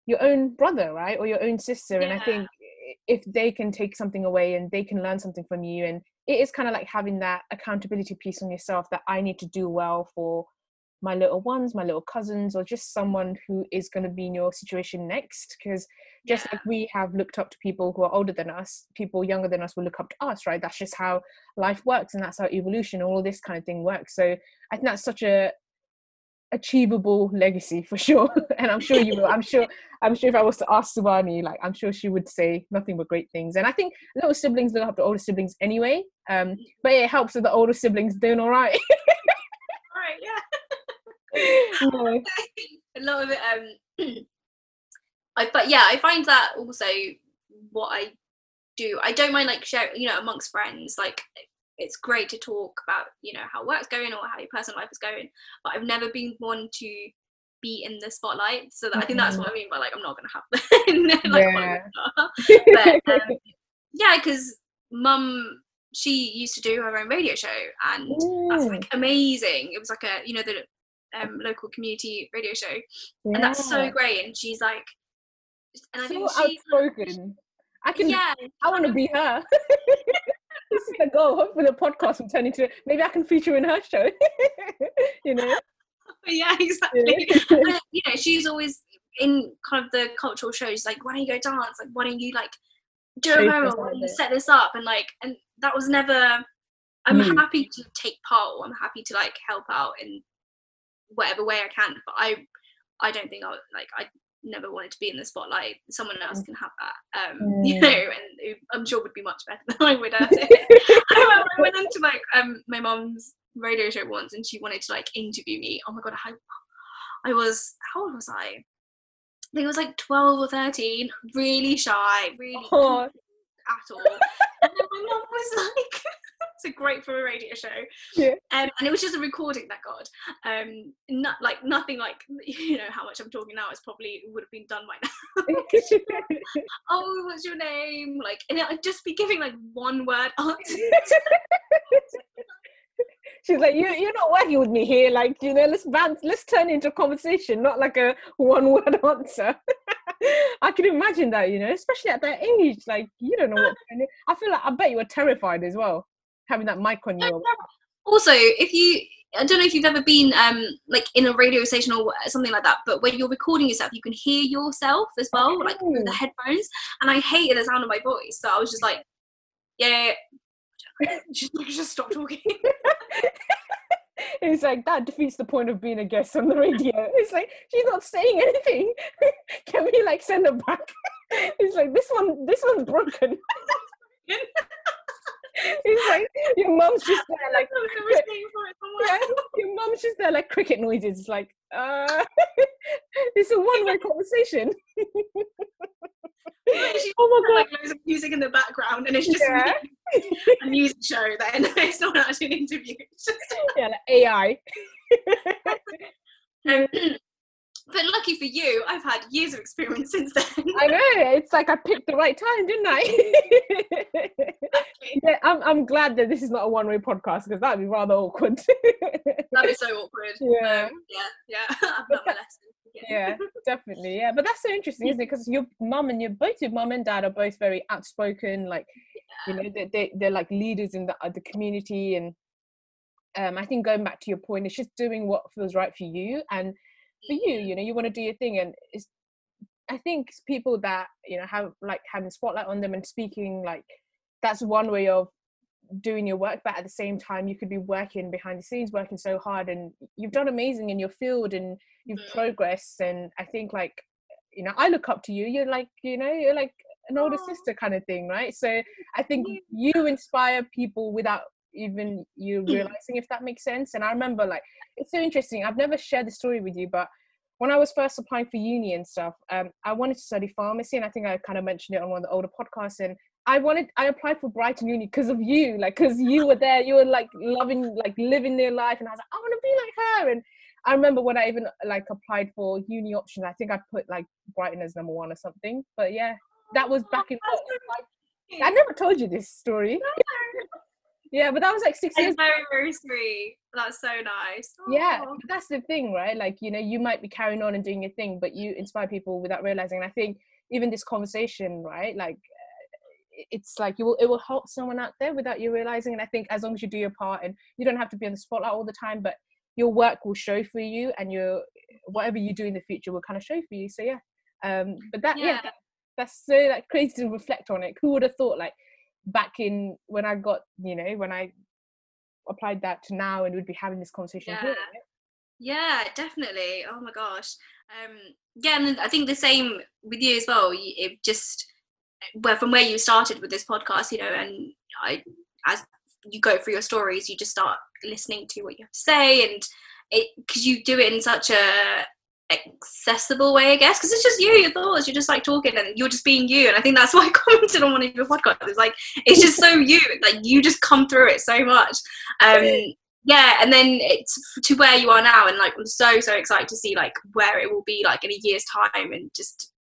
your own brother right or your own sister and i think if they can take something away and they can learn something from you and it is kind of like having that accountability piece on yourself that i need to do well for my little ones my little cousins or just someone who is going to be in your situation next. Because just Yeah. like we have looked up to people who are older than us people younger than us will look up to us right? That's just how life works and that's how evolution all this kind of thing works. So i think that's such a achievable legacy for sure. And i'm sure you will. I'm sure i'm sure if i was to ask Subani, like i'm sure she would say nothing but great things. And i think little siblings look up to older siblings anyway. Um but yeah, it helps with the older siblings doing all right. Alright, yeah. No. a lot of it um I, but yeah i find that also what i do. I don't mind like sharing you know amongst friends like it's great to talk about you know how work's going or how your personal life is going but i've never been one to be in the spotlight so that, i think that's what i mean by like i'm not gonna have that like, Yeah. But um, yeah because mum she used to do her own radio show and that's Mm, like amazing. It was like a you know the um, local community radio show, and that's so great. And she's like, and I so think she, outspoken i can yeah, i want to be her this is the goal hopefully the podcast will turn into maybe i can feature in her show you know yeah, exactly. And, you know, she's always in kind of the cultural shows. Like, why don't you go dance? Like, why don't you like do a Shape promo? Why don't you set this up? And like, and that was never. I'm Mm. happy to take part. Or I'm happy to like help out in whatever way I can. But I, I don't think I like I never wanted to be in the spotlight. Someone else can have that. Um, you Mm. know, and I'm sure would be much better than I would at it. I remember I went into like um my mom's radio show once, and she wanted to like interview me. Oh my god, I, I was how old was I? I think it was like twelve or thirteen. Really shy, really Oh. at all. and then my mom was like, "So great for a radio show." Yeah. Um, and it was just a recording, that God. Um, not like nothing like you know how much I'm talking now is probably would have been done by now. oh, what's your name? Like, and I'd just be giving like one word answers. She's like, you, you're not working with me here. Like, you know, let's bounce, let's turn into a conversation, not like a one word answer. I can imagine that, you know, especially at that age. Like, you don't know what. I feel like I bet you were terrified as well, having that mic on you. also if you i don't know if you've ever been um like in a radio station or something like that but when you're recording yourself you can hear yourself as well like through the headphones and i hated the sound of my voice so i was just like yeah. just, just stop talking It's like that defeats the point of being a guest on the radio. It's like she's not saying anything. Can we like send her back? It's like this one, this one's broken. It's like your mum's just there, like yeah, your mom's just there, like cricket noises. It's like, uh, it's a one-way conversation. Oh my god! like loads of music in the background and it's just Yeah. a music show then it's not actually an interview it's just Yeah, like AI. um, but lucky for you i've had years of experience since then I know. It's like I picked the right time, didn't I? yeah, I'm. I'm glad that this is not a one-way podcast because that'd be rather awkward. that is so awkward Yeah. um, yeah yeah i've learned my lesson yeah, definitely. Yeah, but that's so interesting, isn't it? Because your mum and your both your mum and dad are both very outspoken. Like, you know, they, they they're like leaders in the uh, the community, and um, I think going back to your point, it's just doing what feels right for you, and for you, you know, you want to do your thing, and it's. I think people that you know have like having spotlight on them and speaking like that's one way of doing your work but at the same time you could be working behind the scenes working so hard and you've done amazing in your field and you've Mm. progressed and i think like you know i look up to you you're like you know you're like an older Aw. sister kind of thing right so i think you inspire people without even you realizing if that makes sense and i remember like it's so interesting i've never shared the story with you but when i was first applying for uni and stuff um, i wanted to study pharmacy and i think i kind of mentioned it on one of the older podcasts and i wanted i applied for brighton uni because of you like because you were there you were like loving like living their life and i was like i want to be like her and I remember when I even like applied for uni options, I think I put like Brighton as number one or something. But yeah, that was back in. I never told you this story. Yeah, but that was like six years. Very sweet. That's so nice. Yeah, that's the thing, right? Like you know, you might be carrying on and doing your thing, but you inspire people without realizing. And I think even this conversation, right? Like it's like you will it will help someone out there without you realizing. And I think as long as you do your part, and you don't have to be on the spotlight all the time, but your work will show for you, and your whatever you do in the future will kind of show for you. So yeah, um, but that yeah, Yeah. that- that's so like crazy to reflect on it. Who would have thought like back in when I got you know when I applied that to now and we'd be having this conversation here, Yeah. right? Yeah, definitely. Oh my gosh. Um, yeah, and then I think the same with you as well. It just where from where you started with this podcast, you know, and I as you go through your stories, you just start listening to what you have to say, and it because you do it in such a accessible way, I guess, because it's just you, your thoughts. You're just like talking, and you're just being you. And I think that's why I commented on one of your podcasts. It's like it's just so you, like you just come through it so much. Um, yeah and then it's to where you are now and like i'm so so excited to see like where it will be like in a year's time and just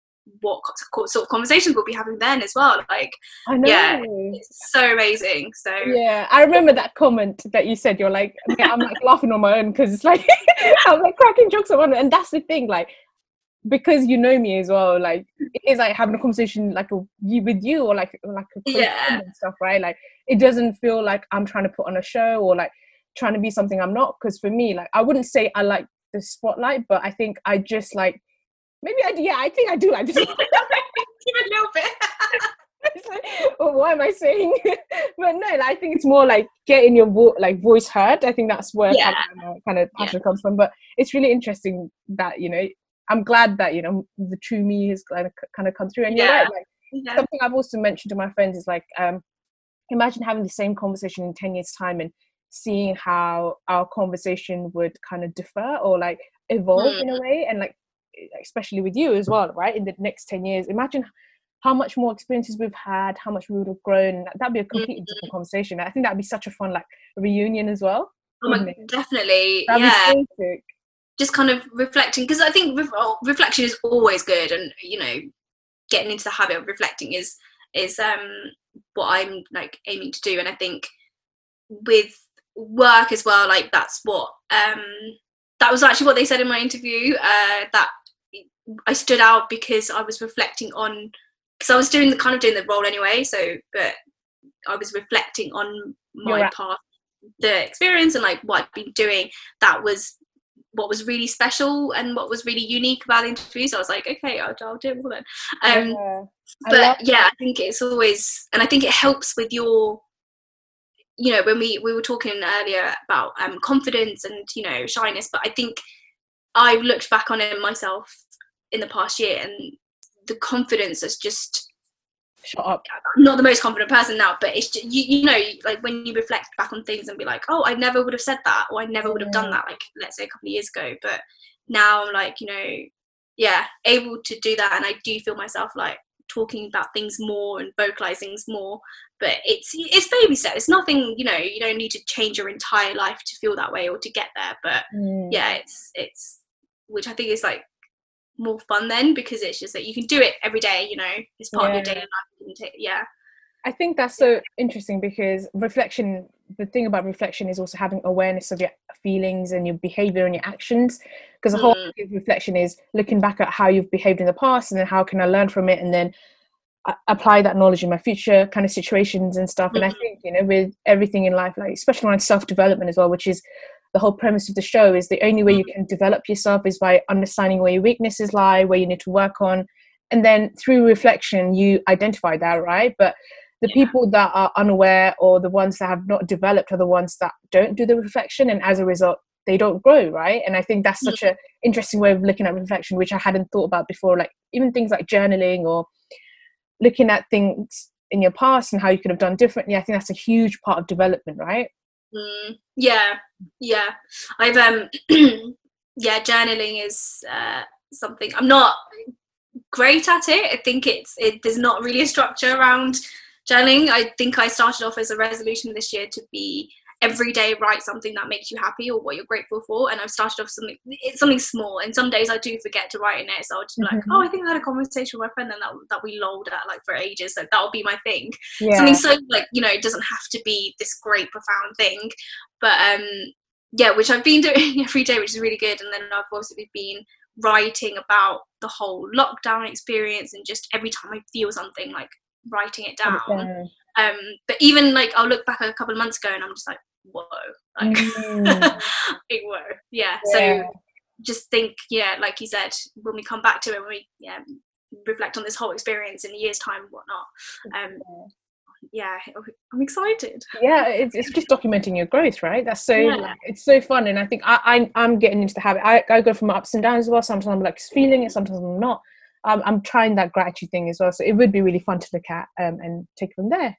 what sort of conversations we'll be having then as well like I know. Yeah. it's so amazing so Yeah, I remember that comment that you said. You're like, I'm like laughing on my own because it's like I'm like cracking jokes on own, and that's the thing, like because you know me as well. Like it is like having a conversation like a, with you or like like a Yeah. and stuff, right? Like it doesn't feel like I'm trying to put on a show or like trying to be something I'm not. Because for me, like I wouldn't say I like the spotlight, but I think I just like maybe I do. yeah I think I do give a little bit It's well, what am I saying? but no, I think it's more like getting your vo- like voice heard. I think that's where Yeah. kind of, passion comes from. But it's really interesting that you know I'm glad that you know the true me has kind of kind of come through. And you're right, like yeah. something I've also mentioned to my friends is like um, imagine having the same conversation in ten years time and seeing how our conversation would kind of differ or like evolve in a way and like especially with you as well right in the next 10 years. Imagine how much more experiences we've had how much we would have grown. That'd be a completely different conversation. I think that'd be such a fun like reunion as well Oh my- it? definitely that'd yeah. so just kind of reflecting because i think ref- oh, reflection is always good and you know getting into the habit of reflecting is is um what i'm like aiming to do. And i think with work as well like that's what um that was actually what they said in my interview uh that i stood out because i was reflecting on because i was doing the kind of doing the role anyway so but i was reflecting on my Your- past the experience and like what i'd been doing that was what was really special and what was really unique about the interviews. So I was like, okay, I'll, I'll do it more then. Um, Yeah. But yeah, I think it's always, and I think it helps with your, you know, when we we were talking earlier about um, confidence and you know shyness. But I think I've looked back on it myself in the past year, and the confidence is just shut up I'm not the most confident person now, but it's just, you, you know, like when you reflect back on things and be like, oh, I never would have said that, or I never would have done that, like let's say a couple of years ago. But now I'm like, you know, yeah, able to do that, and I do feel myself like talking about things more and vocalizing things more. But it's it's baby steps. It's nothing, you know, you don't need to change your entire life to feel that way or to get there. But Mm. yeah, it's it's which I think is like more fun then because it's just that you can do it every day. You know, it's part of your daily life. You can take- Yeah. I think that's so interesting because reflection, the thing about reflection is also having awareness of your feelings and your behavior and your actions. Because the whole Mm. reflection is looking back at how you've behaved in the past and then how can I learn from it and then apply that knowledge in my future kind of situations and stuff. And I Mhm. think, you know, with everything in life, like especially around self development as well, which is the whole premise of the show, is the only way you mm-hmm. can develop yourself is by understanding where your weaknesses lie, where you need to work on. And then through reflection, you identify that, right? But the Yeah. people that are unaware or the ones that have not developed are the ones that don't do the reflection and as a result they don't grow right and i think that's such an interesting way of looking at reflection which i hadn't thought about before like even things like journaling or looking at things in your past and how you could have done differently i think that's a huge part of development right Mm, yeah, yeah. I've um, yeah, journaling is uh, something I'm not great at it. I think it's it. There's not really a structure around journaling. I think I started off as a resolution this year to be every day write something that makes you happy or what you're grateful for. And i've started off something it's something small. And some days i do forget to write in it. So i'll just be like mm-hmm. oh i think i had a conversation with my friend and that, that we lolled at like for ages. So that'll be my thing. Yeah. something so like you know it doesn't have to be this great profound thing. But um yeah which i've been doing every day which is really good. And then i've also been writing about the whole lockdown experience and just every time i feel something like writing it down. Um but even like i'll look back a couple of months ago and i'm just like whoa. Like mm. whoa. Yeah. yeah. so just think yeah like you said when we come back to it when we yeah reflect on this whole experience in a year's time and whatnot um yeah i'm excited. Yeah it's, it's just documenting your growth right? That's so yeah. it's so fun and i think I, I am getting into the habit I, I go from ups and downs as well sometimes i'm like feeling it sometimes i'm not. Um, i'm trying that gratitude thing as well so it would be really fun to look at um, and take from there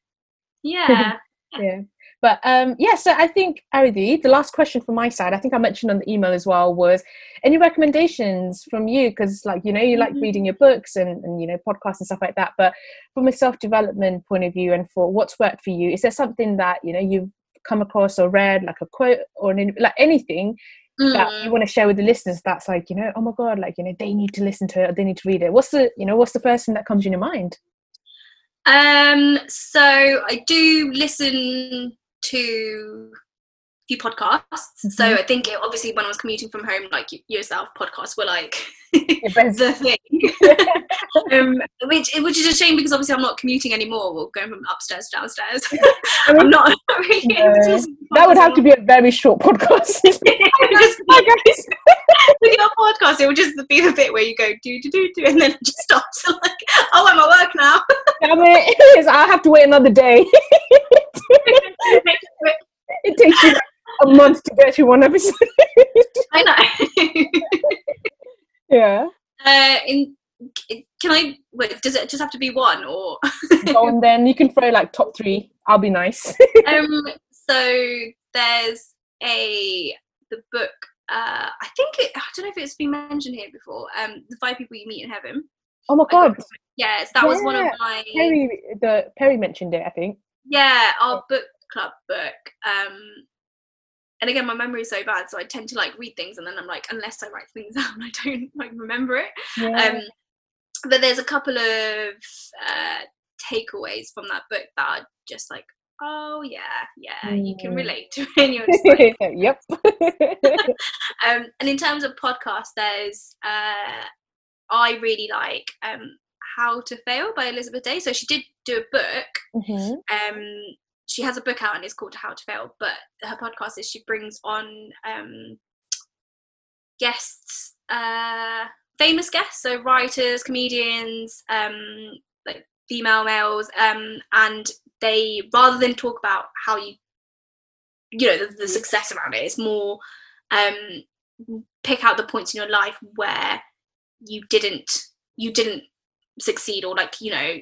yeah yeah but um, yeah, so I think Aridhi, the last question from my side, I think I mentioned on the email as well, was any recommendations from you? Because like you know, you like mm-hmm. reading your books and, and you know podcasts and stuff like that. But from a self development point of view, and for what's worked for you, is there something that you know you've come across or read, like a quote or an, like anything Mm. that you mm. want to share with the listeners that's like you know oh my god like you know they need to listen to it they need to read it what's the you know what's the first thing that comes in your mind um so i do listen to few podcasts. Mm-hmm. So I think it, obviously when I was commuting from home, like yourself, podcasts were like the thing. um, which which is a shame because obviously I'm not commuting anymore. We're going from upstairs to downstairs. I am not really no. That would have to be a very short podcast. just. With your podcast, it would just be the bit where you go do do do do, and then it just stops. Like, oh, I'm at work now. Damn it! I have to wait another day. it takes you a month to get through one episode. I know. yeah. Uh, in can I wait? Does it just have to be one or? Go on then. You can throw like top three. I'll be nice. um. So there's a the book. Uh, I think it. I don't know if it's been mentioned here before. Um, the five people you meet in heaven. Oh my god. Yes, that yeah. was one of my. Perry, the Perry mentioned it. I think. Yeah, our book club book. Um, and again my memory is so bad so i tend to like read things and then i'm like unless i write things down i don't like remember it yeah. um but there's a couple of uh takeaways from that book that are just like oh yeah yeah mm. you can mm. relate to it and you're just like, yep um and in terms of podcasts there's uh i really like um how to fail by elizabeth day so she did do a book mm-hmm. um she has a book out and it's called How to Fail. But her podcast is she brings on um, guests, uh, famous guests, so writers, comedians, um, like female males, um, and they rather than talk about how you, you know, the, the success around it, it's more um, pick out the points in your life where you didn't you didn't succeed or like you know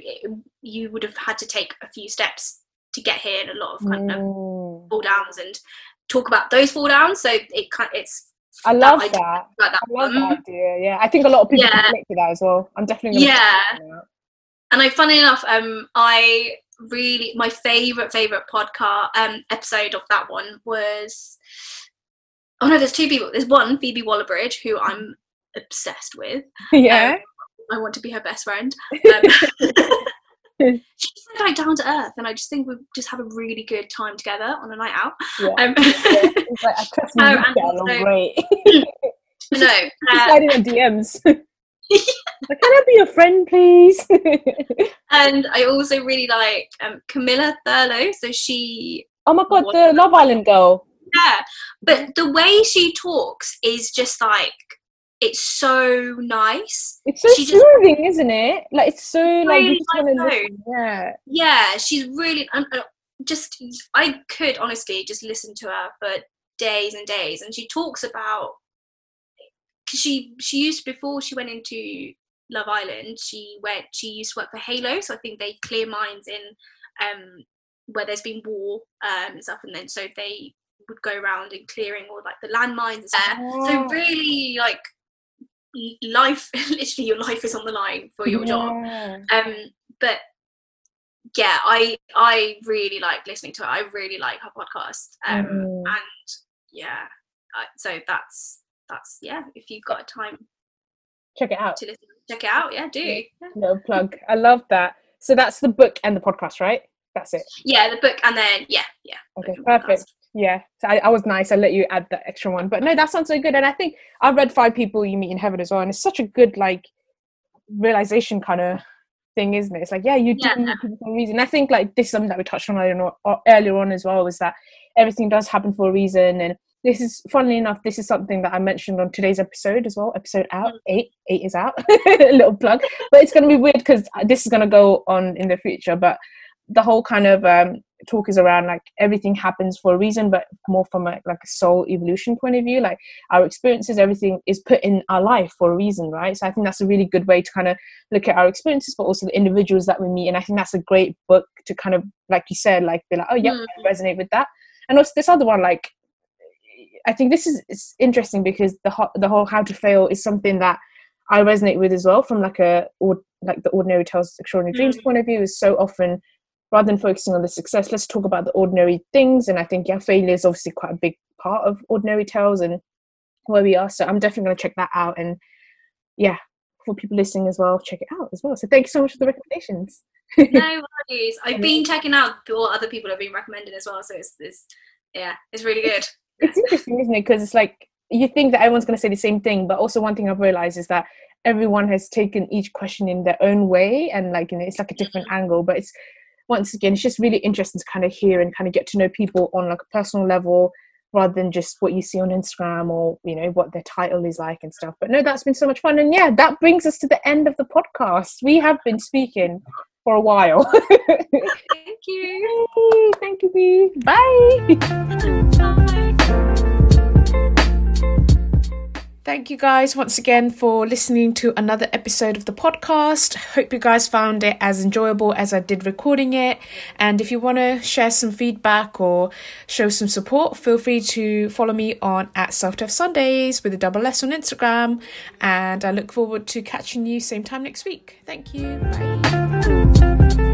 you would have had to take a few steps to get here and a lot of kind mm. of fall downs and talk about those fall downs. So it kind it's I love that. that. Like that. I love that idea. Yeah, I think a lot of people yeah. connect to that as well. I'm definitely yeah. And I, funny enough, um, I really my favorite favorite podcast um episode of that one was. Oh no, there's two people. There's one Phoebe Waller-Bridge who I'm obsessed with. Yeah. Um, I want to be her best friend. Um, she's so like down to earth, and I just think we just have a really good time together on a night out. Yeah. Um, yeah. Like, I trust oh, so, no, uh, sliding DMs. like, can I be your friend, please? and I also really like um, Camilla Thurlow. So she. Oh my god, the Love Island girl. Yeah, but the way she talks is just like it's so nice. It's so she soothing, just, isn't it? Like it's so like really nice Yeah. Yeah, she's really uh, just. I could honestly just listen to her for days and days. And she talks about because she she used before she went into Love Island, she went she used to work for Halo, so I think they clear mines in um where there's been war um and stuff, and then so they would go around and clearing all like the landmines and stuff. Oh. So really like life literally your life is on the line for your yeah. job. Um but yeah, I I really like listening to it. I really like her podcast. Um mm. and yeah. So that's that's yeah, if you've got time check it out. To listen check it out. Yeah, do. Yeah. No plug. I love that. So that's the book and the podcast, right? That's it. Yeah, the book and then yeah, yeah. Okay, perfect. Yeah, so I, I, was nice. I let you add the extra one, but no, that sounds so good. And I think I've read Five People You Meet in Heaven as well, and it's such a good like realization kind of thing, isn't it? It's like yeah, you do yeah. meet people for a reason. I think like this is something that we touched on earlier, earlier on as well, was that everything does happen for a reason, and this is funnily enough this is something that i mentioned on today's episode as well episode out mm. eight eight is out a little plug but it's going to be weird because this is going to go on in the future but the whole kind of um, talk is around like everything happens for a reason but more from a, like a soul evolution point of view like our experiences everything is put in our life for a reason right so i think that's a really good way to kind of look at our experiences but also the individuals that we meet and i think that's a great book to kind of like you said like be like oh yeah mm. Resonate with that and also this other one like I think this is it's interesting because the ho- the whole how to fail is something that I resonate with as well from like a or like the ordinary tells extraordinary mm-hmm. dreams point of view is so often rather than focusing on the success let's talk about the ordinary things. And I think yeah failure is obviously quite a big part of ordinary tales and where we are. So I'm definitely going to check that out. And yeah for people listening as well check it out as well. So thank you so much for the recommendations. No worries. I've been checking out what other people have been recommending as well. So it's, it's yeah it's really good. it's interesting, isn't it? Because it's like you think that everyone's going to say the same thing, but also one thing I've realized is that everyone has taken each question in their own way, and like you know, it's like a different mm-hmm. angle. But it's once again, it's just really interesting to kind of hear and kind of get to know people on like a personal level rather than just what you see on Instagram or you know what their title is like and stuff. But no, that's been so much fun, and yeah, that brings us to the end of the podcast. We have been speaking for a while. Thank you. Thank you, Bee. Bye. Thank you guys once again for listening to another episode of the podcast. Hope you guys found it as enjoyable as I did recording it. And if you want to share some feedback or show some support, feel free to follow me on at Self Dev Sundays with a double S on Instagram. And I look forward to catching you same time next week. Thank you. Bye.